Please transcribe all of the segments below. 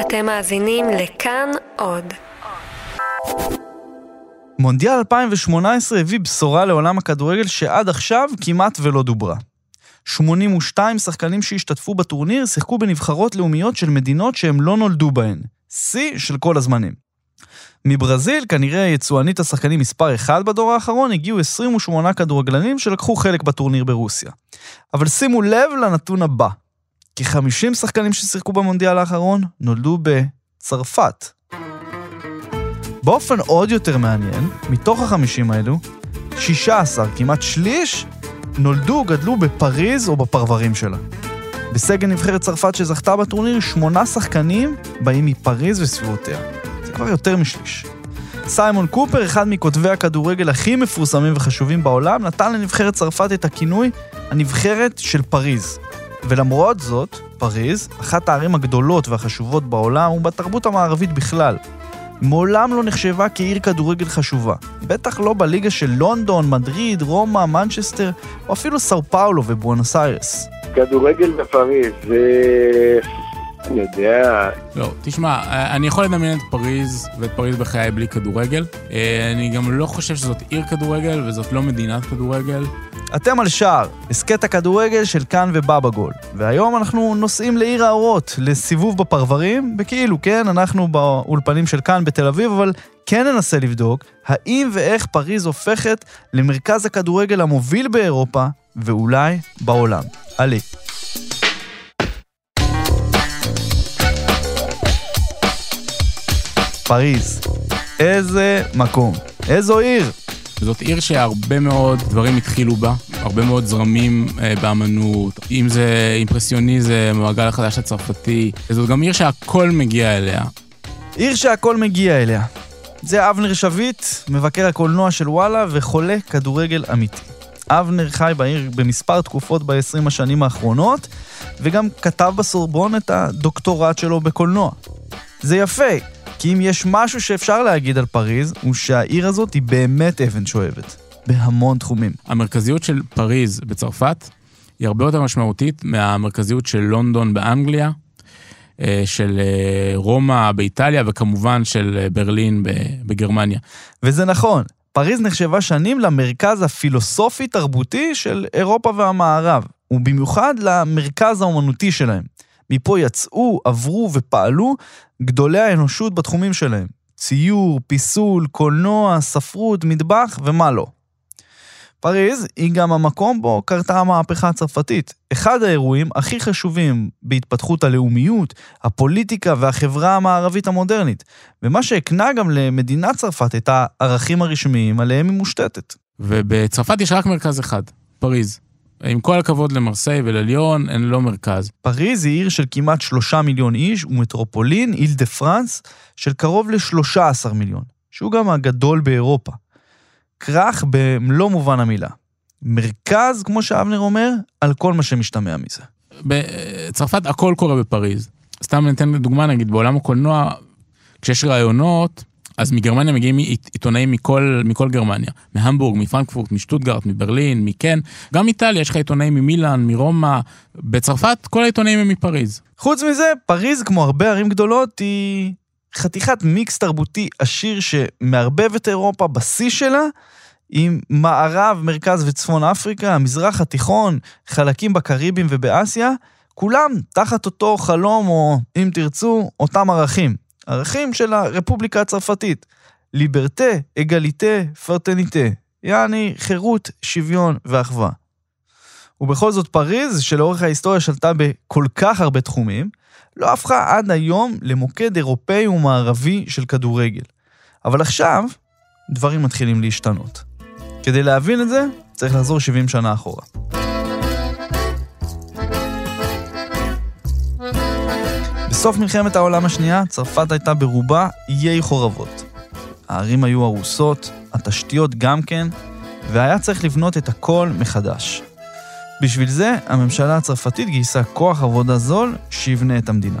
אתם מאזינים לכאן עוד. מונדיאל 2018 הביא בשורה לעולם הכדורגל שעד עכשיו כמעט ולא דוברה. 82 שחקנים שהשתתפו בטורניר שיחקו בנבחרות לאומיות של מדינות שהם לא נולדו בהן. שיא של כל הזמנים. מברזיל, כנראה יצואנית השחקנים מספר 1 בדור האחרון, הגיעו 28 כדורגלנים שלקחו חלק בטורניר ברוסיה. אבל שימו לב לנתון הבא, כ-50 שחקנים ששיחקו במונדיאל האחרון נולדו בצרפת. באופן עוד יותר מעניין, מתוך החמישים האלו, 16, כמעט שליש, נולדו גדלו בפריז או בפרברים שלה. בסגל נבחרת צרפת שזכתה בטורניר, שמונה שחקנים באים מפריז וסביבותיה. זה כבר יותר משליש. סיימון קופר, אחד מכותבי הכדורגל הכי מפורסמים וחשובים בעולם, נתן לנבחרת צרפת את הכינוי הנבחרת של פריז. ולמרות זאת, פריז, אחת הערים הגדולות והחשובות בעולם ובתרבות המערבית בכלל. מעולם לא נחשבה כעיר כדורגל חשובה. בטח לא בליגה של לונדון, מדריד, רומא, מנצ'סטר, או אפילו סאו פאולו ובואנוס איירס. כדורגל בפריז, זה... אני יודע... לא, תשמע, אני יכול לדמיין את פריז ואת פריז בחיי בלי כדורגל. אה, אני גם לא חושב שזאת עיר כדורגל וזאת לא מדינת כדורגל. אתם על שער, הסכת הכדורגל של כאן ובבא גול. והיום אנחנו נוסעים לעיר האורות, לסיבוב בפרברים, וכאילו, כן, אנחנו באולפנים של כאן בתל אביב, אבל כן ננסה לבדוק האם ואיך פריז הופכת למרכז הכדורגל המוביל באירופה, ואולי בעולם. עלי. פריז, איזה מקום, איזו עיר. זאת עיר שהרבה מאוד דברים התחילו בה, הרבה מאוד זרמים אה, באמנות, אם זה אימפרסיוניזם, הגל החדש הצרפתי, זאת גם עיר שהכל מגיע אליה. עיר שהכל מגיע אליה. זה אבנר שביט, מבקר הקולנוע של וואלה וחולה כדורגל אמיתי. אבנר חי בעיר במספר תקופות ב-20 השנים האחרונות, וגם כתב בסורבון את הדוקטורט שלו בקולנוע. זה יפה, כי אם יש משהו שאפשר להגיד על פריז, הוא שהעיר הזאת היא באמת אבן שואבת. בהמון תחומים. המרכזיות של פריז בצרפת היא הרבה יותר משמעותית מהמרכזיות של לונדון באנגליה, אה, של אה, רומא באיטליה וכמובן של אה, ברלין בגרמניה. וזה נכון, פריז נחשבה שנים למרכז הפילוסופי-תרבותי של אירופה והמערב, ובמיוחד למרכז האומנותי שלהם. מפה יצאו, עברו ופעלו גדולי האנושות בתחומים שלהם. ציור, פיסול, קולנוע, ספרות, מטבח ומה לא. פריז היא גם המקום בו קרתה המהפכה הצרפתית. אחד האירועים הכי חשובים בהתפתחות הלאומיות, הפוליטיקה והחברה המערבית המודרנית, ומה שהקנה גם למדינת צרפת את הערכים הרשמיים עליהם היא מושתתת. ובצרפת יש רק מרכז אחד, פריז. עם כל הכבוד למרסיי ולליון, הן לא מרכז. פריז היא עיר של כמעט שלושה מיליון איש, ומטרופולין, איל דה פרנס, של קרוב לשלושה עשר מיליון, שהוא גם הגדול באירופה. כרך במלוא מובן המילה. מרכז, כמו שאבנר אומר, על כל מה שמשתמע מזה. בצרפת הכל קורה בפריז. סתם ניתן דוגמה, נגיד, בעולם הקולנוע, כשיש ראיונות, אז מגרמניה מגיעים עיתונאים מכל, מכל גרמניה, מהמבורג, מפרנקפורט, משטוטגרט, מברלין, מקן, גם איטליה, יש לך עיתונאים ממילאן, מרומא, בצרפת כל העיתונאים הם מפריז. חוץ מזה, פריז, כמו הרבה ערים גדולות, היא חתיכת מיקס תרבותי עשיר שמערבב את אירופה בשיא שלה, עם מערב, מרכז וצפון אפריקה, המזרח התיכון, חלקים בקריבים ובאסיה, כולם תחת אותו חלום, או אם תרצו, אותם ערכים. ערכים של הרפובליקה הצרפתית. ליברטה, אגליטה, פרטניטה. יעני חירות, שוויון ואחווה. ובכל זאת פריז, שלאורך ההיסטוריה שלטה בכל כך הרבה תחומים, לא הפכה עד היום למוקד אירופאי ומערבי של כדורגל. אבל עכשיו, דברים מתחילים להשתנות. כדי להבין את זה, צריך לחזור 70 שנה אחורה. בסוף מלחמת העולם השנייה, צרפת הייתה ברובה איי חורבות. הערים היו הרוסות, התשתיות גם כן, והיה צריך לבנות את הכל מחדש. בשביל זה, הממשלה הצרפתית גייסה כוח עבודה זול שיבנה את המדינה.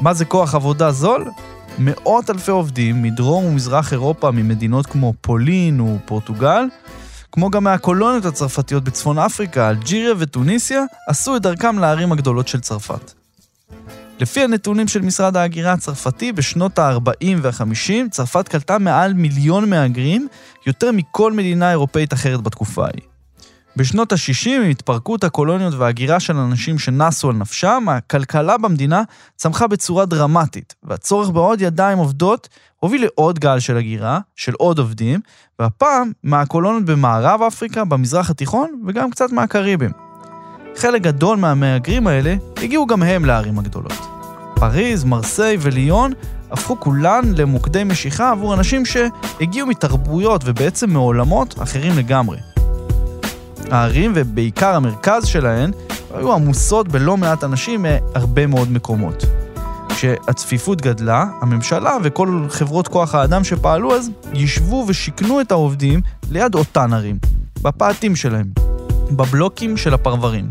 מה זה כוח עבודה זול? מאות אלפי עובדים מדרום ומזרח אירופה, ממדינות כמו פולין ופורטוגל, כמו גם מהקולוניות הצרפתיות בצפון אפריקה, אלג'יריה וטוניסיה, עשו את דרכם לערים הגדולות של צרפת. לפי הנתונים של משרד ההגירה הצרפתי, בשנות ה-40 וה-50, צרפת קלטה מעל מיליון מהגרים, יותר מכל מדינה אירופאית אחרת בתקופה ההיא. בשנות ה-60, עם התפרקות הקולוניות וההגירה של אנשים שנסו על נפשם, הכלכלה במדינה צמחה בצורה דרמטית, והצורך בעוד ידיים עובדות הוביל לעוד גל של הגירה, של עוד עובדים, והפעם מהקולוניות במערב אפריקה, במזרח התיכון וגם קצת מהקריבים. חלק גדול מהמהגרים האלה הגיעו גם הם לערים הגדולות. פריז, מרסיי וליון הפכו כולן למוקדי משיכה עבור אנשים שהגיעו מתרבויות ובעצם מעולמות אחרים לגמרי. הערים, ובעיקר המרכז שלהן, היו עמוסות בלא מעט אנשים מהרבה מאוד מקומות. כשהצפיפות גדלה, הממשלה וכל חברות כוח האדם שפעלו אז, ישבו ושיכנו את העובדים ליד אותן ערים, בפאתים שלהם, בבלוקים של הפרברים.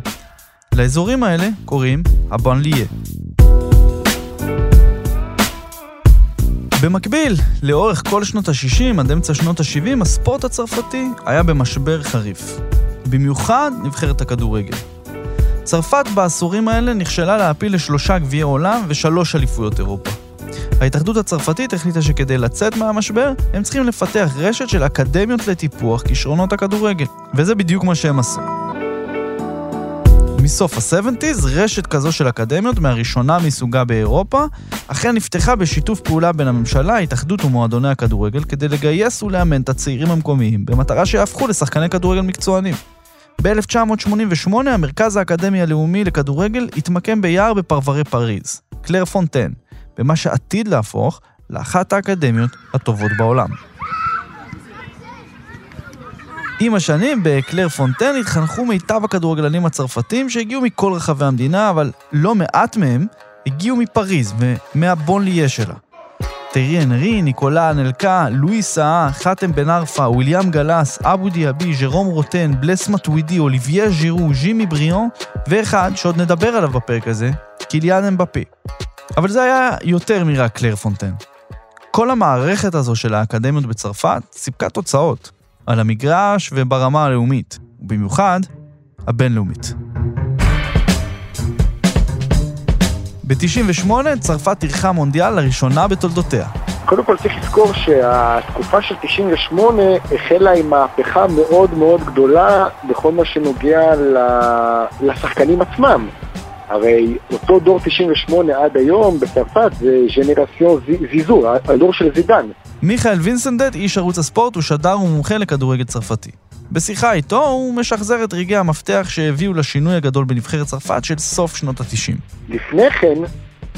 לאזורים האלה קוראים הבנליה. במקביל, לאורך כל שנות ה-60 עד אמצע שנות ה-70, הספורט הצרפתי היה במשבר חריף. במיוחד נבחרת הכדורגל. צרפת בעשורים האלה נכשלה להעפיל לשלושה גביעי עולם ושלוש אליפויות אירופה. ההתאחדות הצרפתית החליטה שכדי לצאת מהמשבר, הם צריכים לפתח רשת של אקדמיות לטיפוח כישרונות הכדורגל, וזה בדיוק מה שהם עשו. מסוף ה-70's, רשת כזו של אקדמיות, מהראשונה מסוגה באירופה, אכן נפתחה בשיתוף פעולה בין הממשלה, ההתאחדות ומועדוני הכדורגל, כדי לגייס ולאמן את הצעירים המקומיים, במטרה שיהפכו לשחקני כדורגל מקצוענים. ב-1988 המרכז האקדמי הלאומי לכדורגל התמקם ביער בפרברי פריז, קלר פונטן, במה שעתיד להפוך לאחת האקדמיות הטובות בעולם. עם השנים, בקלר פונטן התחנכו מיטב הכדורגלנים הצרפתים שהגיעו מכל רחבי המדינה, אבל לא מעט מהם הגיעו מפריז ומה banlieue שלה. תיירי אנרי, ניקולה אנלקה, לואי סאה, חאתם בן ערפה, וויליאם גאלאס, אבו דיאבי, ז'רום רוטן, בלז מטואידי, אוליביה ז'ירו, ז'ימי בריאן, ואחד שעוד נדבר עליו בפרק הזה, קיליאן אמבפה. אבל זה היה יותר מרק קלר פונטן. כל המערכת הזו של האקדמיות בצרפת סיפקה תוצאות, על המגרש וברמה הלאומית, ובמיוחד הבינלאומית. ב-98 צרפת אירחה מונדיאל לראשונה בתולדותיה. קודם כל צריך לזכור שהתקופה של 98 החלה עם מהפכה מאוד מאוד גדולה בכל מה שנוגע לשחקנים עצמם. הרי אותו דור 98 עד היום בצרפת זה ג'נרציון זיזו, הדור של זידן. מיכאל וינסנדט, איש ערוץ הספורט, הוא שדר ומומחה לכדורגל צרפתי. בשיחה איתו הוא משחזר את רגעי המפתח שהביאו לשינוי הגדול בנבחרת צרפת של סוף שנות ה-90. לפני כן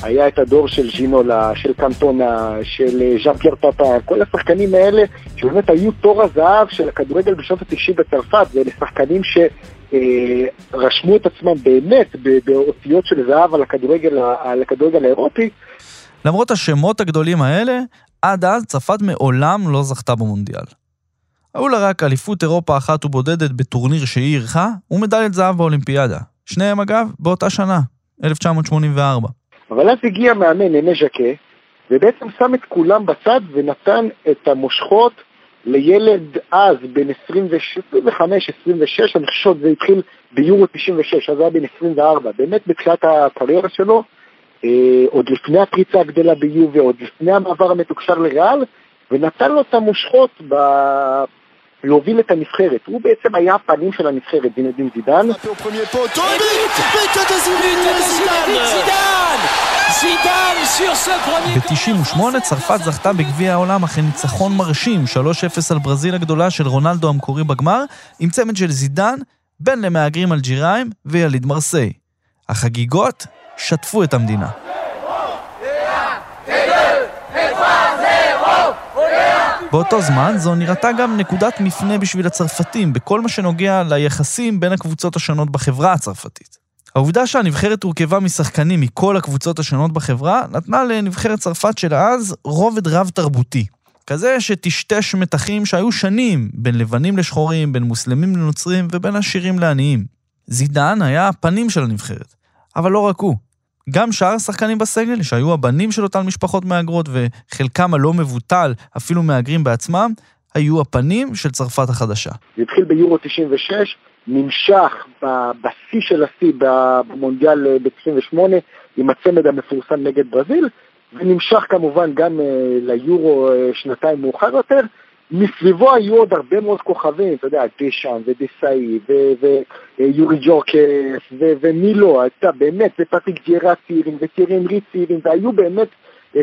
היה את הדור של ז'ינולה, של קנטונה, של אה, ז'אן פייר פאפה, כל השחקנים האלה שבאמת היו תור הזהב של הכדורגל בשנות ה-90 בצרפת, ואלה שחקנים שרשמו את עצמם באמת באותיות של זהב על הכדורגל, על הכדורגל האירופי. למרות השמות הגדולים האלה, עד אז צרפת מעולם לא זכתה במונדיאל. היו לה רק אליפות אירופה אחת ובודדת בטורניר שהיא אירחה, ומדליית זהב באולימפיאדה. שניהם אגב באותה שנה, 1984. אבל אז הגיע מאמן אנה ז'קה, ובעצם שם את כולם בצד ונתן את המושכות לילד אז, בן 25-26, אני חושב שזה התחיל ביורו 96, אז היה בן 24, באמת בתחילת הקריירה שלו, אה, עוד לפני הפריצה הגדולה ביובה, עוד לפני המעבר המתוקשר לריאל, ונתן לו את המושכות ב... להוביל את הנבחרת. הוא בעצם היה הפנים של הנבחרת, דין זידן. ב-98 צרפת זכתה בגביע העולם אחרי ניצחון מרשים, 3-0 על ברזיל הגדולה של רונלדו המקורי בגמר, עם צמד של זידן, בין למהגרים אלג'יראים ויליד מרסיי. החגיגות שטפו את המדינה. באותו זמן זו נראתה גם נקודת מפנה בשביל הצרפתים בכל מה שנוגע ליחסים בין הקבוצות השונות בחברה הצרפתית. העובדה שהנבחרת הורכבה משחקנים מכל הקבוצות השונות בחברה, נתנה לנבחרת צרפת של אז רובד רב-תרבותי. כזה שטשטש מתחים שהיו שנים בין לבנים לשחורים, בין מוסלמים לנוצרים ובין עשירים לעניים. זידן היה הפנים של הנבחרת. אבל לא רק הוא. גם שאר השחקנים בסגל, שהיו הבנים של אותן משפחות מהגרות, וחלקם הלא מבוטל, אפילו מהגרים בעצמם, היו הפנים של צרפת החדשה. זה התחיל ביורו 96, נמשך בשיא של השיא במונדיאל ב-98 עם הצמד המפורסם נגד ברזיל, ונמשך כמובן גם ליורו שנתיים מאוחר יותר. מסביבו היו עוד הרבה מאוד כוכבים, אתה יודע, דשאן ודסאי ויורי ג'ורקס ומי לא, אתה באמת, ופטריק ג'ירה צעירים וטירי אנרי צעירים, והיו באמת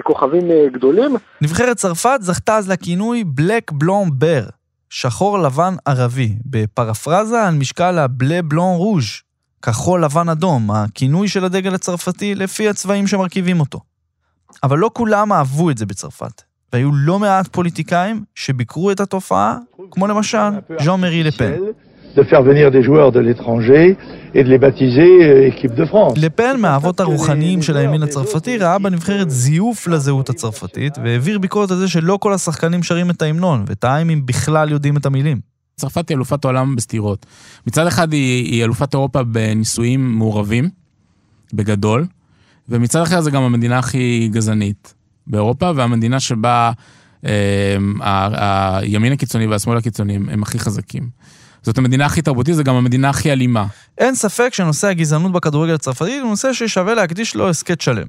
כוכבים גדולים. נבחרת צרפת זכתה אז לכינוי בלק בלון בר, שחור לבן ערבי, בפרפרזה על משקל הבלה בלון רוז', כחול לבן אדום, הכינוי של הדגל הצרפתי לפי הצבעים שמרכיבים אותו. אבל לא כולם אהבו את זה בצרפת. והיו לא מעט פוליטיקאים שביקרו את התופעה, כמו למשל ז'אן מרי לפן. De faire venir des joueurs de l'étranger et de les baptiser équipe de France. לפן, מהאבות הרוחניים של הימין הצרפתי, ראה בנבחרת זיוף לזהות הצרפתית, והעביר ביקורת על זה שלא כל השחקנים שרים את ההמנון, וטעה אם בכלל יודעים את המילים. צרפת היא אלופת העולם בסתירות. מצד אחד היא, היא אלופת אירופה בנישואים מעורבים, בגדול, ומצד אחר זה גם המדינה הכי גזענית. באירופה, והמדינה שבה אה, הימין הקיצוני והשמאל הקיצוני הם הכי חזקים. זאת המדינה הכי תרבותית, זה גם המדינה הכי אלימה. אין ספק שנושא הגזענות בכדורגל הצרפתי הוא נושא ששווה להקדיש לו הסכת שלם.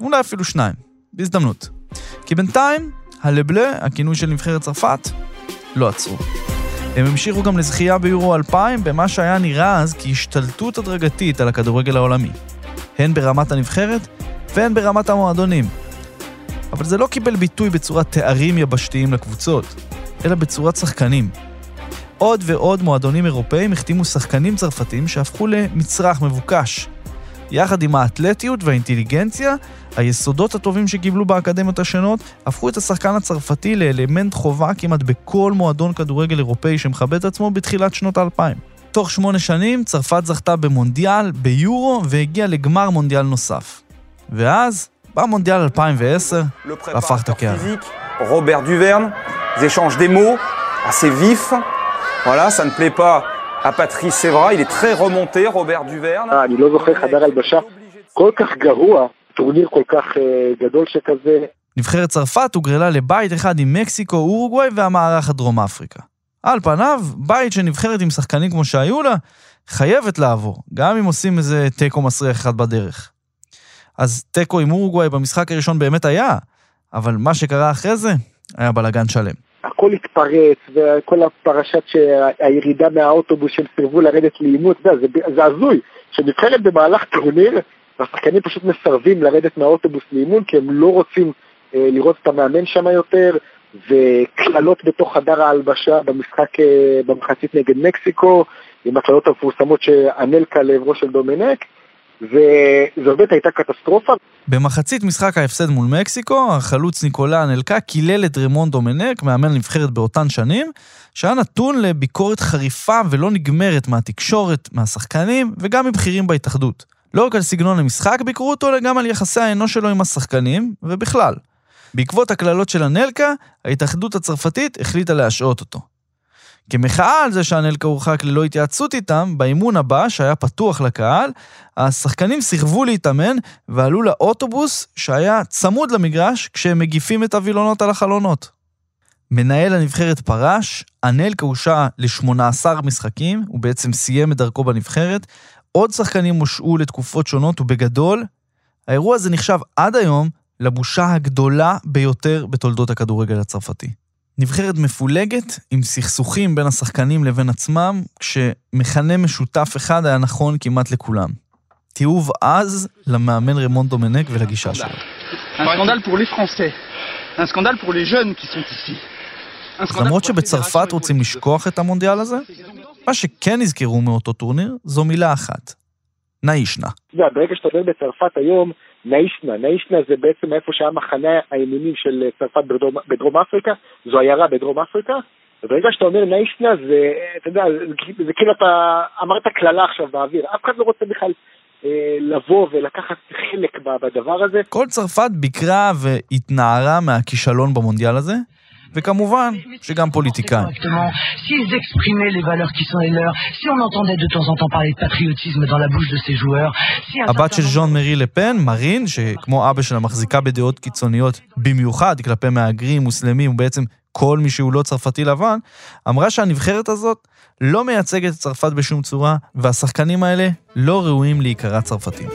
אולי אפילו שניים, בהזדמנות. כי בינתיים, הלבלה, הכינוי של נבחרת צרפת, לא עצרו. הם המשיכו גם לזכייה ביורו 2000 במה שהיה נראה אז כהשתלטות הדרגתית על הכדורגל העולמי. הן ברמת הנבחרת והן ברמת המועדונים. אבל זה לא קיבל ביטוי בצורת תארים יבשתיים לקבוצות, אלא בצורת שחקנים. עוד ועוד מועדונים אירופאים החתימו שחקנים צרפתים שהפכו למצרך מבוקש. יחד עם האתלטיות והאינטליגנציה, היסודות הטובים שקיבלו באקדמיות השונות הפכו את השחקן הצרפתי לאלמנט חובה כמעט בכל מועדון כדורגל אירופאי שמכבד את עצמו בתחילת שנות האלפיים. תוך שמונה שנים צרפת זכתה במונדיאל, ביורו, והגיעה לגמר מונדיאל נוסף. ואז במונדיאל 2010 והפך את הקערה. רוברט דוברן, זה échanges des mots assez. Voilà, ça ne plaît pas à Patrice Sévra, il est très remonté, רוברט דוברן. אני לא זוכר חדר הלבשה כל כך גרוע, טורניר כל כך גדול שכזה. נבחרת צרפת הוגרלה לבית אחד עם מקסיקו, אורוגוואי והמערך הדרום אפריקה. על פניו, בית של נבחרת עם שחקנים כמו שהיו לה, חייבת לעבור, גם אם עושים איזה תיקו מסריח אחד בדרך. אז תיקו עם אורוגוואי במשחק הראשון באמת היה, אבל מה שקרה אחרי זה, היה בלאגן שלם. הכל התפרץ, וכל הפרשת שהירידה מהאוטובוס שהם סירבו לרדת לאימות, זה, זה הזוי, שנבחרת במהלך טורניר, והשחקנים פשוט מסרבים לרדת מהאוטובוס לאימון, כי הם לא רוצים אה, לראות את המאמן שם יותר, וקללות בתוך חדר ההלבשה במשחק, אה, במחצית נגד מקסיקו, עם הקללות המפורסמות שאנלקה לעברו של דומינק. וזו באמת הייתה קטסטרופה. במחצית משחק ההפסד מול מקסיקו, החלוץ ניקולה אנלקה קילל את רמון דומנק, מאמן נבחרת באותן שנים, שהיה נתון לביקורת חריפה ולא נגמרת מהתקשורת, מהשחקנים וגם מבכירים בהתאחדות. לא רק על סגנון המשחק ביקרו אותו, אלא גם על יחסי האנוש שלו עם השחקנים, ובכלל. בעקבות הקללות של אנלקה, ההתאחדות הצרפתית החליטה להשעות אותו. כמחאה על זה שאנלקה הורחק ללא התייעצות איתם, באימון הבא, שהיה פתוח לקהל, השחקנים סירבו להתאמן ועלו לאוטובוס שהיה צמוד למגרש כשהם מגיפים את הווילונות על החלונות. מנהל הנבחרת פרש, אנלקה הושע ל-18 משחקים, הוא בעצם סיים את דרכו בנבחרת, עוד שחקנים הושעו לתקופות שונות, ובגדול, האירוע הזה נחשב עד היום לבושה הגדולה ביותר בתולדות הכדורגל הצרפתי. נבחרת מפולגת עם סכסוכים בין השחקנים לבין עצמם, כשמכנה משותף אחד היה נכון כמעט לכולם. תיעוב עז למאמן רמון דומנק ולגישה שלו. למרות שבצרפת רוצים לשכוח את המונדיאל הזה, מה שכן יזכרו מאותו טורניר זו מילה אחת, נאישנה. ברגע שאתה עובר בצרפת היום, נאישנה, נאישנה זה בעצם איפה שהיה מחנה הימינים של צרפת בדרום, בדרום אפריקה, זו עיירה בדרום אפריקה, וברגע שאתה אומר נאישנה זה, אתה יודע, זה, זה כאילו אתה אמרת קללה עכשיו באוויר, אף אחד לא רוצה בכלל אה, לבוא ולקחת חלק בדבר הזה. כל צרפת ביקרה והתנערה מהכישלון במונדיאל הזה, וכמובן שגם פוליטיקאים. הבת של ז'ון מרי לפן, מרין, שכמו אבא שלה מחזיקה בדעות קיצוניות במיוחד כלפי מהגרים, מוסלמים ובעצם כל מי שהוא לא צרפתי לבן, אמרה שהנבחרת הזאת לא מייצגת את צרפת בשום צורה, והשחקנים האלה לא ראויים להיקרא צרפתים.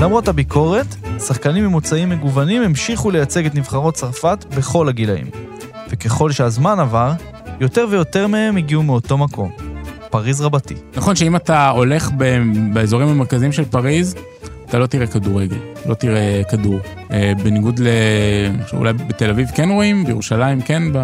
למרות הביקורת, שחקנים ממוצאים מגוונים המשיכו לייצג את נבחרות צרפת בכל הגילאים. וככל שהזמן עבר, יותר ויותר מהם הגיעו מאותו מקום, פריז רבתי. נכון שאם אתה הולך ב- באזורים המרכזיים של פריז, אתה לא תראה כדורגל, לא תראה כדור. אה, בניגוד ל... אולי בתל אביב כן רואים, בירושלים כן, ב...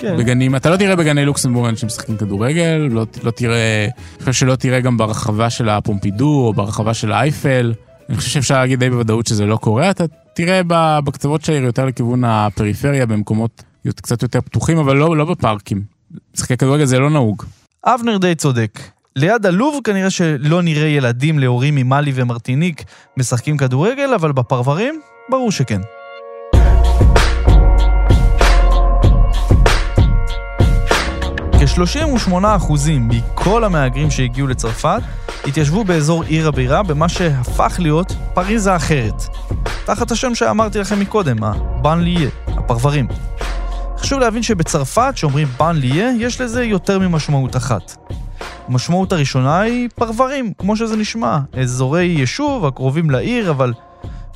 כן. בגנים. אתה לא תראה בגני לוקסמבורג אנשים משחקים כדורגל, לא, לא תראה... אני חושב שלא תראה גם ברחבה של הפומפידו או ברחבה של האייפל. אני חושב שאפשר להגיד די בוודאות שזה לא קורה, אתה תראה בקצוות של העיר יותר לכיוון הפריפריה, במקומות קצת יותר פתוחים, אבל לא, לא בפארקים. משחקי כדורגל זה לא נהוג. אבנר די צודק. ליד הלוב כנראה שלא נראה ילדים להורים ממאלי ומרטיניק משחקים כדורגל, אבל בפרברים, ברור שכן. כ-38% מכל המהגרים שהגיעו לצרפת התיישבו באזור עיר הבירה במה שהפך להיות פריז האחרת. תחת השם שאמרתי לכם מקודם, הבנליה, הפרברים. חשוב להבין שבצרפת, כשאומרים בנליה, יש לזה יותר ממשמעות אחת. המשמעות הראשונה היא פרברים, כמו שזה נשמע, אזורי יישוב הקרובים לעיר, אבל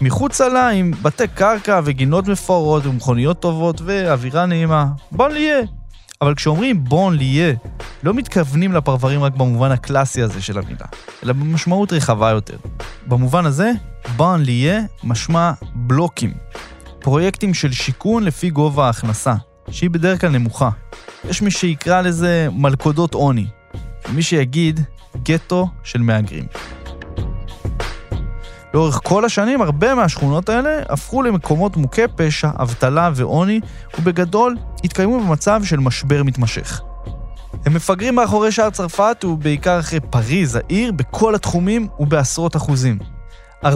מחוצה לה עם בתי קרקע וגינות מפוארות ומכוניות טובות ואווירה נעימה. בון ליה. אבל כשאומרים בון ליה, לא מתכוונים לפרברים רק במובן הקלאסי הזה של המילה, אלא במשמעות רחבה יותר. במובן הזה, בון ליה משמע בלוקים. פרויקטים של שיכון לפי גובה ההכנסה, שהיא בדרך כלל נמוכה. יש מי שיקרא לזה מלכודות עוני, ומי שיגיד גטו של מהגרים. לאורך כל השנים, הרבה מהשכונות האלה הפכו למקומות מוכי פשע, אבטלה ועוני, ובגדול התקיימו במצב של משבר מתמשך. הם מפגרים מאחורי שער צרפת ובעיקר אחרי פריז, העיר, בכל התחומים ובעשרות אחוזים. 40%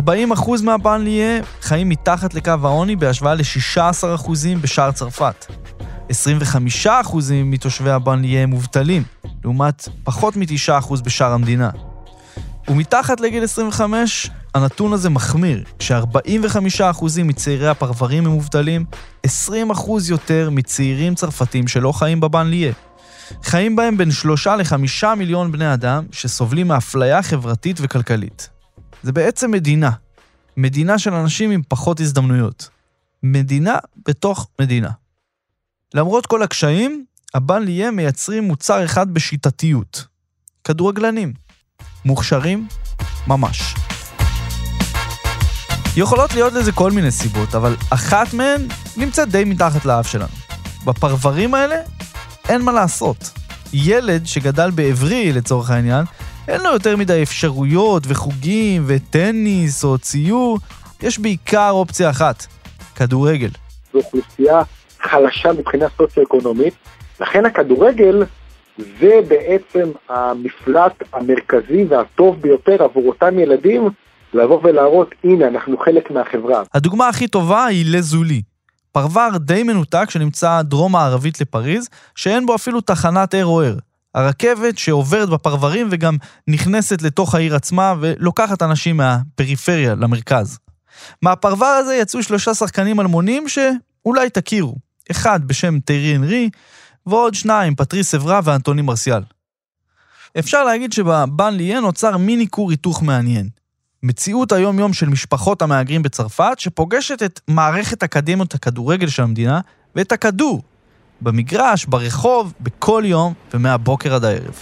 מהבנליה חיים מתחת לקו העוני בהשוואה ל-16% בשער צרפת. 25% מתושבי הבנליה הם מובטלים, לעומת פחות מ-9% בשאר המדינה. ומתחת לגיל 25, הנתון הזה מחמיר, כש-45% מצעירי הפרברים הם מובטלים, 20% יותר מצעירים צרפתים שלא חיים בבנליה. חיים בהם בין 3 ל-5 מיליון בני אדם שסובלים מאפליה חברתית וכלכלית. זה בעצם מדינה. מדינה של אנשים עם פחות הזדמנויות. מדינה בתוך מדינה. למרות כל הקשיים, הבנליה מייצרים מוצר אחד בשיטתיות. כדורגלנים. מוכשרים? ממש. יכולות להיות לזה כל מיני סיבות, אבל אחת מהן נמצאת די מתחת לאף שלנו. בפרברים האלה אין מה לעשות. ילד שגדל בעברי, לצורך העניין, אין לו יותר מדי אפשרויות וחוגים וטניס או ציור, יש בעיקר אופציה אחת, כדורגל. זו אוכלוסייה חלשה מבחינה סוציו-אקונומית, לכן הכדורגל זה בעצם המפלט המרכזי והטוב ביותר עבור אותם ילדים לבוא ולהראות, הנה, אנחנו חלק מהחברה. הדוגמה הכי טובה היא לזולי. פרבר די מנותק שנמצא דרום-מערבית לפריז, שאין בו אפילו תחנת ער או ער. הרכבת שעוברת בפרברים וגם נכנסת לתוך העיר עצמה ולוקחת אנשים מהפריפריה למרכז. מהפרבר הזה יצאו שלושה שחקנים אלמונים שאולי תכירו. אחד בשם טיירי אנרי, ועוד שניים, פטריס אברה ואנטוני מרסיאל. אפשר להגיד שבבנליה נוצר מיני כור היתוך מעניין. מציאות היום-יום של משפחות המהגרים בצרפת, שפוגשת את מערכת אקדמיות הכדורגל של המדינה ואת הכדור, במגרש, ברחוב, בכל יום ומהבוקר עד הערב.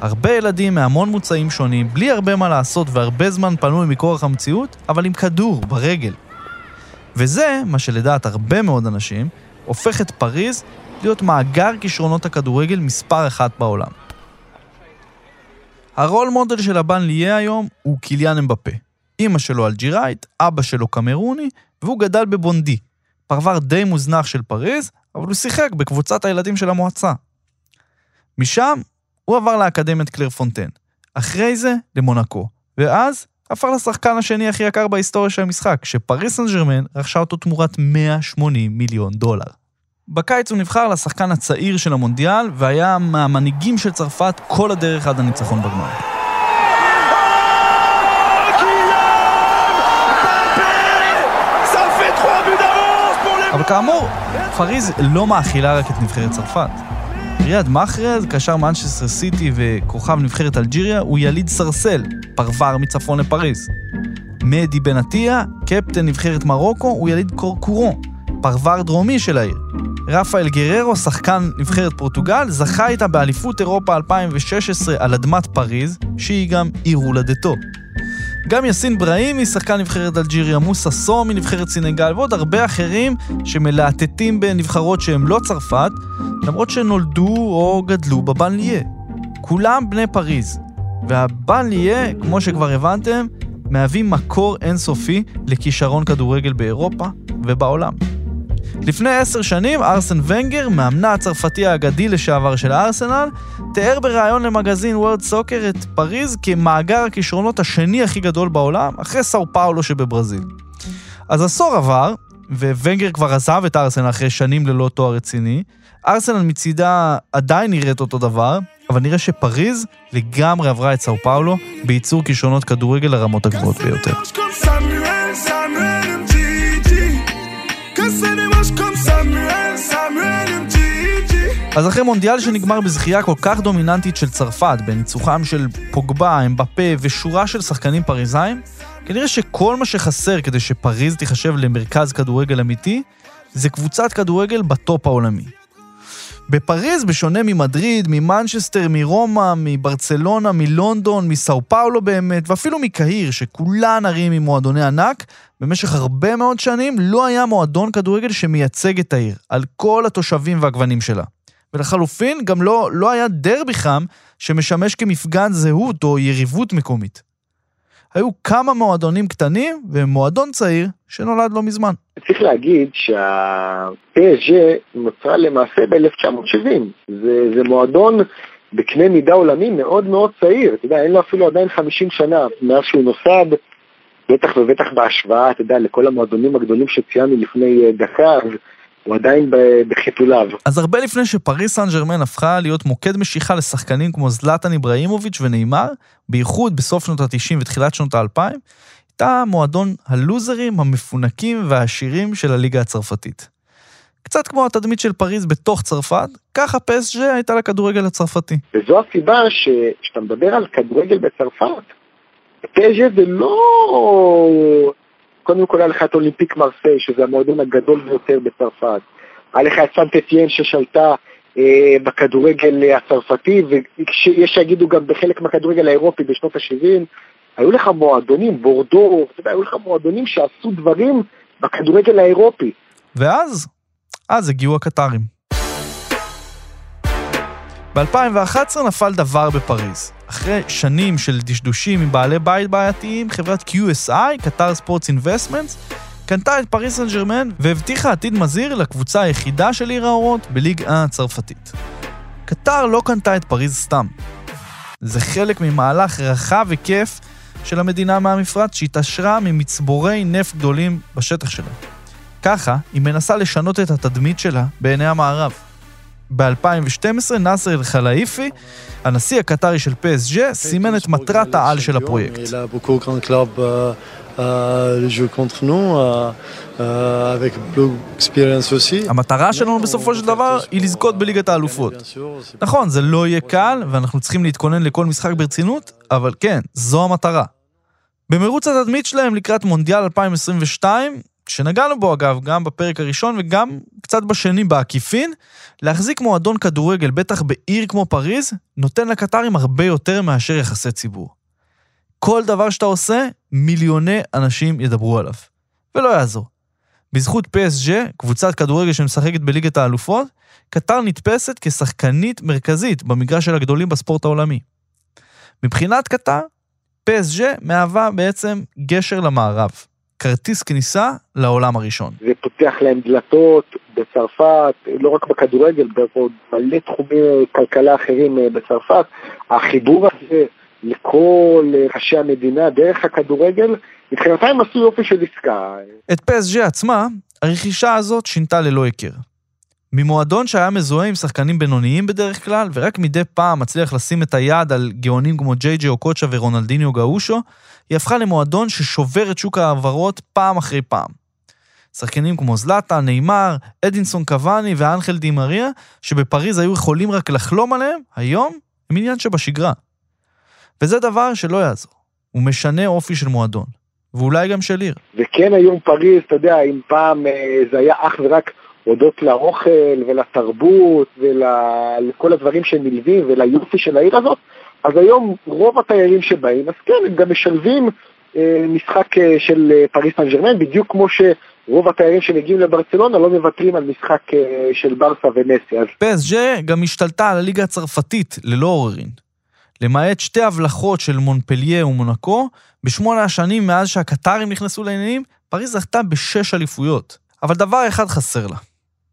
הרבה ילדים מהמון מוצאים שונים, בלי הרבה מה לעשות והרבה זמן פנוי מכורח המציאות, אבל עם כדור, ברגל. וזה, מה שלדעת הרבה מאוד אנשים, הופך את פריז להיות מאגר כישרונות הכדורגל מספר אחת בעולם. ה role model של ה banlieue היום הוא קיליאן אמבפה. אימא שלו אלג'יראית, אבא שלו קמרוני, והוא גדל בבונדי, פרבר די מוזנח של פריז, אבל הוא שיחק בקבוצת הילדים של המועצה. משם הוא עבר לאקדמיית קלר פונטן, אחרי זה למונקו, ואז הפך לשחקן השני הכי יקר בהיסטוריה של המשחק, שפריס סן ג'רמן רכשה אותו תמורת 180 מיליון דולר. בקיץ הוא נבחר לשחקן הצעיר של המונדיאל, והיה מהמנהיגים של צרפת כל הדרך עד הניצחון בגמר. אבל כאמור, פריז לא מאכילה רק את נבחרת צרפת. ריאד מחרז, קשר מנצ'סטר סיטי וכוכב נבחרת אלג'יריה, הוא יליד סרסל, פרוור מצפון לפריז. מדי בן עטיה, קפטן נבחרת מרוקו, הוא יליד קורקורו, פרוור דרומי של העיר. רפאל גררו, שחקן נבחרת פורטוגל, זכה איתה באליפות אירופה 2016 על אדמת פריז, שהיא גם עיר הולדתו. גם יאסין בראימי, שחקן נבחרת אלג'יריה, מוסא סו מנבחרת סינגל, ועוד הרבה אחרים שמלהטטים בנבחרות שהם לא צרפת, למרות שנולדו או גדלו בבנליה. כולם בני פריז. והבנליה, כמו שכבר הבנתם, מהווים מקור אינסופי לכישרון כדורגל באירופה ובעולם. לפני עשר שנים, ארסן ונגר, מאמנה הצרפתי האגדי לשעבר של הארסנל, תיאר בריאיון למגזין וורד סוקר את פריז כמאגר הכישרונות השני הכי גדול בעולם, אחרי סאו פאולו שבברזיל. אז עשור עבר, וונגר כבר עזב את ארסנל אחרי שנים ללא תואר רציני. ארסנל מצידה עדיין נראית אותו דבר, אבל נראה שפריז לגמרי עברה את סאו פאולו בייצור כישרונות כדורגל לרמות הגבוהות ביותר. אז אחרי מונדיאל שנגמר בזכייה כל כך דומיננטית של צרפת, בניצוחם של פוגבה, אמבפה ושורה של שחקנים פריזאים, כנראה שכל מה שחסר כדי שפריז תיחשב למרכז כדורגל אמיתי, זה קבוצת כדורגל בטופ העולמי. בפריז, בשונה ממדריד, ממנצ'סטר, מרומא, מברצלונה, מלונדון, מסאו פאולו באמת, ואפילו מקהיר, שכולן ערים עם מועדוני ענק, במשך הרבה מאוד שנים לא היה מועדון כדורגל שמייצג את העיר, על כל התושבים והגוונים שלה. ולחלופין, גם לא, לא היה דרבי חם שמשמש כמפגן זהות או יריבות מקומית. היו כמה מועדונים קטנים ומועדון צעיר שנולד לא מזמן. צריך להגיד שה-PSG נוצרה למעשה ב-1970. זה, זה מועדון בקנה מידה עולמי מאוד מאוד צעיר. אתה יודע, אין לו אפילו עדיין 50 שנה מאז שהוא נוסד, בטח ובטח בהשוואה, אתה יודע, לכל המועדונים הגדולים שציינו לפני דקה. אז הוא עדיין בחיתוליו. אז הרבה לפני שפריס סן ג'רמן הפכה להיות מוקד משיכה לשחקנים כמו זלאטן איבראימוביץ' ונאמר, בייחוד בסוף שנות ה-90 ותחילת שנות ה-2000, הייתה מועדון הלוזרים המפונקים והעשירים של הליגה הצרפתית. קצת כמו התדמית של פריז בתוך צרפת, ככה פסג' הייתה לכדורגל הצרפתי. וזו הסיבה שכשאתה מדבר על כדורגל בצרפת, פסג' זה לא קודם כל היה לך את אולימפיק מרסיי, שזה המועדון הגדול ביותר בצרפת. היה לך את סנטטיאן ששלטה אה, בכדורגל הצרפתי, ויש שיגידו גם בחלק מהכדורגל האירופי בשנות ה-70. היו לך מועדונים, בורדו, היו לך מועדונים שעשו דברים בכדורגל האירופי. ואז, אז הגיעו הקטרים. ב-2011 נפל דבר בפריז. אחרי שנים של דשדושים עם בעלי בית בעייתיים, חברת QSI, Qatar Sports Investments, קנתה את פריס סן ג'רמן והבטיחה עתיד מזהיר לקבוצה היחידה של עיר האורות בליגה הצרפתית. קטר לא קנתה את פריז סתם. זה חלק ממהלך רחב היקף של המדינה מהמפרץ שהתעשרה ממצבורי נפט גדולים בשטח שלה. ככה, היא מנסה לשנות את התדמית שלה בעיני המערב. ב-2012 נאסר אל-חלאיפי, הנשיא הקטרי של PSG, סימן את מטרת העל של הפרויקט. המטרה שלנו בסופו של דבר היא לזכות בליגת האלופות. נכון, זה לא יהיה קל, ואנחנו צריכים להתכונן לכל משחק ברצינות, אבל כן, זו המטרה. במרוץ התדמית שלהם לקראת מונדיאל 2022, שנגענו בו אגב, גם בפרק הראשון וגם קצת בשני בעקיפין, להחזיק מועדון כדורגל, בטח בעיר כמו פריז, נותן לקטרים הרבה יותר מאשר יחסי ציבור. כל דבר שאתה עושה, מיליוני אנשים ידברו עליו. ולא יעזור. בזכות PSG, קבוצת כדורגל שמשחקת בליגת האלופות, קטר נתפסת כשחקנית מרכזית במגרש של הגדולים בספורט העולמי. מבחינת קטר, PSG מהווה בעצם גשר למערב. כרטיס כניסה לעולם הראשון. זה פותח להם דלתות בצרפת, לא רק בכדורגל, בעוד מלא תחומי כלכלה אחרים אה, בצרפת. החיבור הזה לכל אה, ראשי המדינה דרך הכדורגל, מבחינתם הם עשו יופי של עסקה. את פסג' עצמה, הרכישה הזאת שינתה ללא היכר. ממועדון שהיה מזוהה עם שחקנים בינוניים בדרך כלל, ורק מדי פעם מצליח לשים את היד על גאונים כמו ג'יי ג'י אוקוצ'ה ורונלדיניו גאושו, היא הפכה למועדון ששובר את שוק ההעברות פעם אחרי פעם. שחקנים כמו זלאטה, נאמר, אדינסון קוואני ואנחל די מריה, שבפריז היו יכולים רק לחלום עליהם, היום הם עניין שבשגרה. וזה דבר שלא יעזור. הוא משנה אופי של מועדון, ואולי גם של עיר. וכן היום פריז, אתה יודע, אם פעם אה, זה היה אך ורק הודות לאוכל ולתרבות ולכל הדברים שנלווים וליופי של העיר הזאת, אז היום רוב התיירים שבאים, אז כן, הם גם משלבים אה, משחק אה, של אה, פריס סן ג'רמן, בדיוק כמו שרוב התיירים שמגיעים לברצלונה לא מוותרים על משחק אה, של ברסה ומסי. אז PSG גם השתלטה על הליגה הצרפתית ללא עוררין. למעט שתי הבלחות של מונפליה ומונקו, בשמונה השנים מאז שהקטרים נכנסו לעניינים, פריז זכתה בשש אליפויות. אבל דבר אחד חסר לה.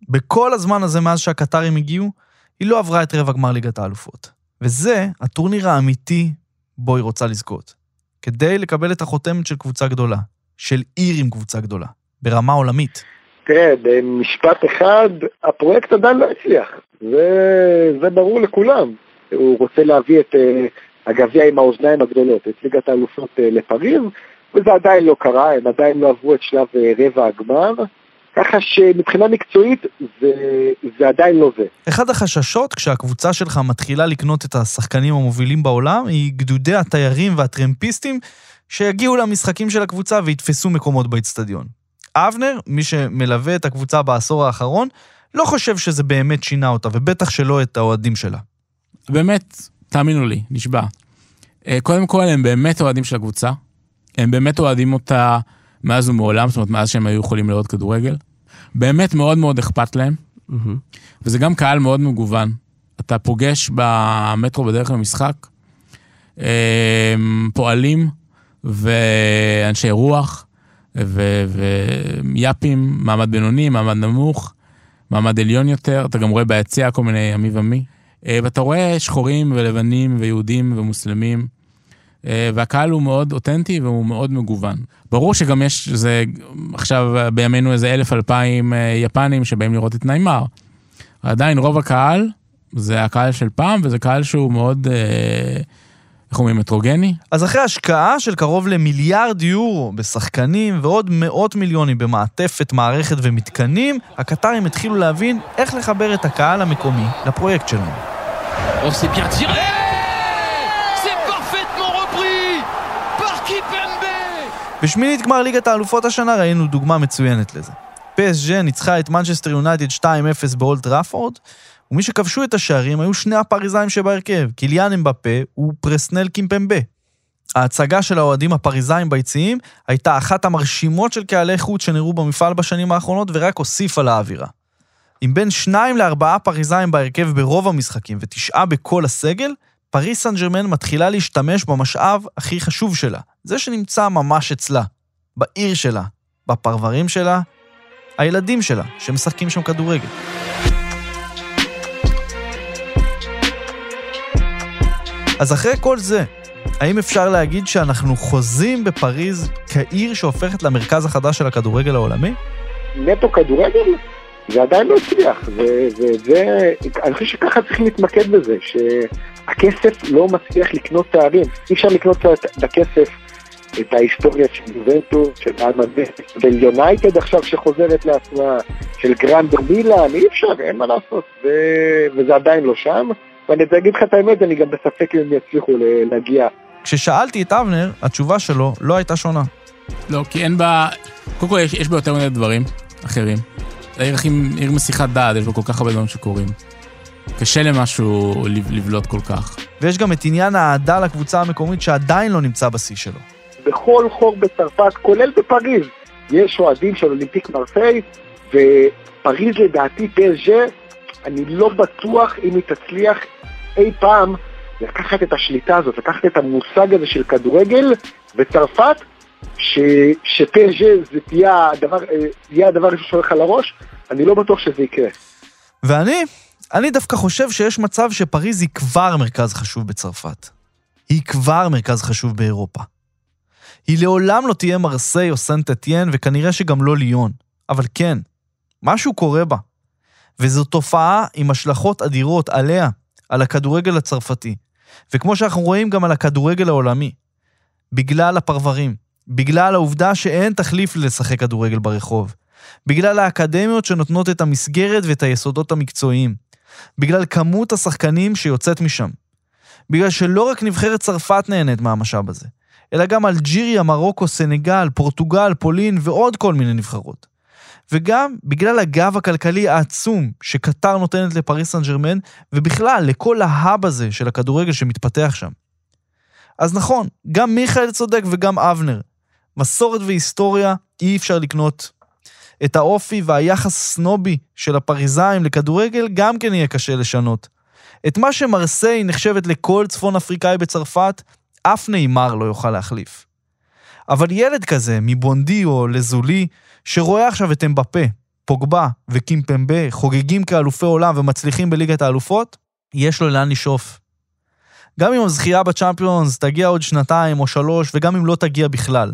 בכל הזמן הזה מאז שהקטרים הגיעו, היא לא עברה את רבע גמר ליגת האלופות. וזה הטורניר האמיתי בו היא רוצה לזכות. כדי לקבל את החותמת של קבוצה גדולה, של עיר עם קבוצה גדולה, ברמה עולמית. תראה, במשפט אחד, הפרויקט עדיין לא הצליח. זה, זה ברור לכולם. הוא רוצה להביא את uh, הגביע עם האוזניים הגדולות, את ליגת האלופות uh, לפריז, וזה עדיין לא קרה, הם עדיין לא עברו את שלב uh, רבע הגמר. ככה שמבחינה מקצועית זה, זה עדיין לא זה. אחד החששות כשהקבוצה שלך מתחילה לקנות את השחקנים המובילים בעולם, היא גדודי התיירים והטרמפיסטים שיגיעו למשחקים של הקבוצה ויתפסו מקומות באצטדיון. אבנר, מי שמלווה את הקבוצה בעשור האחרון, לא חושב שזה באמת שינה אותה, ובטח שלא את האוהדים שלה. באמת, תאמינו לי, נשבע. אה, קודם כל, הם באמת אוהדים של הקבוצה. הם באמת אוהדים אותה מאז ומעולם, זאת אומרת, מאז שהם היו יכולים לראות כדורגל. באמת מאוד מאוד אכפת להם, וזה גם קהל מאוד מגוון. אתה פוגש במטרו בדרך למשחק, אה, פועלים ואנשי רוח, ויאפים, מעמד בינוני, מעמד נמוך, מעמד עליון יותר, אתה גם רואה ביציע כל מיני עמי ומי. אה, ואתה רואה שחורים ולבנים ויהודים ומוסלמים, והקהל הוא מאוד אותנטי והוא מאוד מגוון. ברור שגם יש, זה עכשיו בימינו איזה אלף אלפיים אה, יפנים שבאים לראות את ניימר. עדיין רוב הקהל זה הקהל של פעם, וזה קהל שהוא מאוד, איך אומרים, הטרוגני. אז אחרי השקעה של קרוב למיליארד יורו בשחקנים ועוד מאות מיליונים במעטפת, מערכת ומתקנים, הקטרים התחילו להבין איך לחבר את הקהל המקומי לפרויקט שלהם. Oh, בשמינית גמר ליגת האלופות השנה ראינו דוגמה מצוינת לזה. PSG ניצחה את מנצ'סטר יונייטד 2-0 באולד טראפורד, ומי שכבשו את השערים היו שני הפריזאים שבהרכב, קיליאן אמבפה ופרסנל קימפמבה. ההצגה של האוהדים הפריזאים ביציעים הייתה אחת המרשימות של קהלי חוץ שנראו במפעל בשנים האחרונות ורק הוסיפה לאווירה. עם בין שניים לארבעה פריזאים בהרכב ברוב המשחקים ותשעה בכל הסגל, פריס סן ג'רמן מתחילה להשתמש במשאב הכי חשוב שלה, זה שנמצא ממש אצלה, בעיר שלה, בפרברים שלה, הילדים שלה, שמשחקים שם כדורגל. אז אחרי כל זה, האם אפשר להגיד שאנחנו חוזים בפריז כעיר שהופכת למרכז החדש של הכדורגל העולמי? נטו כדורגל, זה עדיין לא הצליח, וזה, אני חושב שככה צריכים להתמקד בזה, שהכסף לא מצליח לקנות תארים, אי אפשר לקנות בכסף את ההיסטוריה של יובנטוס, של אלמדס, של יונייטד עכשיו שחוזרת לעצמה, של גרנדר מילאן, אי אפשר, אין מה לעשות, ו... וזה עדיין לא שם, ואני אגיד לך את האמת, אני גם בספק אם הם יצליחו להגיע. כששאלתי את אבנר, התשובה שלו לא הייתה שונה. לא, כי אין בה... קודם כל, יש, יש בה יותר מדי דברים אחרים. העיר הכי, עיר מסיחת דעת, יש בה כל כך הרבה דברים שקורים. קשה למשהו לבלוט כל כך. ויש גם את עניין האהדה לקבוצה המקומית שעדיין לא נמצא בשיא שלו. בכל חור בצרפת, כולל בפריז, יש אוהדים של אולימפיק מרסיי, ופריז לדעתי פסג'ה, אני לא בטוח אם היא תצליח אי פעם לקחת את השליטה הזאת, לקחת את המושג הזה של כדורגל וצרפת, שפסג'ה זה תהיה הדבר, יהיה הדבר שהולך על הראש, אני לא בטוח שזה יקרה. ואני, אני דווקא חושב שיש מצב שפריז היא כבר מרכז חשוב בצרפת. היא כבר מרכז חשוב באירופה. היא לעולם לא תהיה מרסיי או סנט אתיין, וכנראה שגם לא ליון. אבל כן, משהו קורה בה. וזו תופעה עם השלכות אדירות עליה, על הכדורגל הצרפתי. וכמו שאנחנו רואים גם על הכדורגל העולמי. בגלל הפרברים, בגלל העובדה שאין תחליף לשחק כדורגל ברחוב. בגלל האקדמיות שנותנות את המסגרת ואת היסודות המקצועיים. בגלל כמות השחקנים שיוצאת משם. בגלל שלא רק נבחרת צרפת נהנית מהמשאב הזה, אלא גם אלג'יריה, מרוקו, סנגל, פורטוגל, פולין ועוד כל מיני נבחרות. וגם בגלל הגב הכלכלי העצום שקטר נותנת לפריס סן ג'רמן, ובכלל לכל ההאב הזה של הכדורגל שמתפתח שם. אז נכון, גם מיכאל צודק וגם אבנר. מסורת והיסטוריה אי אפשר לקנות. את האופי והיחס הסנובי של הפריזאים לכדורגל גם כן יהיה קשה לשנות. את מה שמרסיי נחשבת לכל צפון אפריקאי בצרפת, אף נאמר לא יוכל להחליף. אבל ילד כזה, מבונדי או לזולי, שרואה עכשיו את אמבפה, פוגבה וקימפמבה חוגגים כאלופי עולם ומצליחים בליגת האלופות, יש לו לאן לשאוף. גם אם הזכייה בצ'אמפיונס תגיע עוד שנתיים או שלוש, וגם אם לא תגיע בכלל.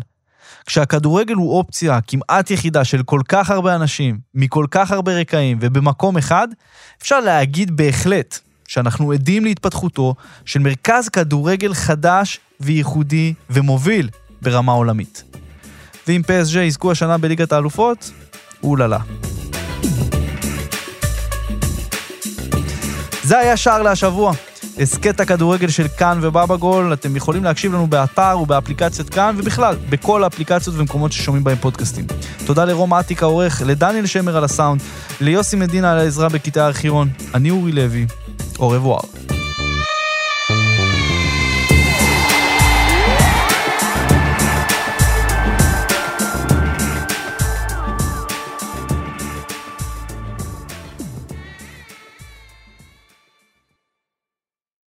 כשהכדורגל הוא אופציה כמעט יחידה של כל כך הרבה אנשים, מכל כך הרבה רקעים ובמקום אחד, אפשר להגיד בהחלט שאנחנו עדים להתפתחותו של מרכז כדורגל חדש וייחודי ומוביל ברמה עולמית. ואם פסג' יזכו השנה בליגת האלופות, אוללה. זה היה שער להשבוע. הסכת הכדורגל של כאן ובבא גול, אתם יכולים להקשיב לנו באתר ובאפליקציית כאן, ובכלל, בכל האפליקציות ומקומות ששומעים בהם פודקאסטים. תודה לרום אטיק העורך, לדניאל שמר על הסאונד, ליוסי מדינה על העזרה בקטעי הארכיון, אני אורי לוי, au revoir.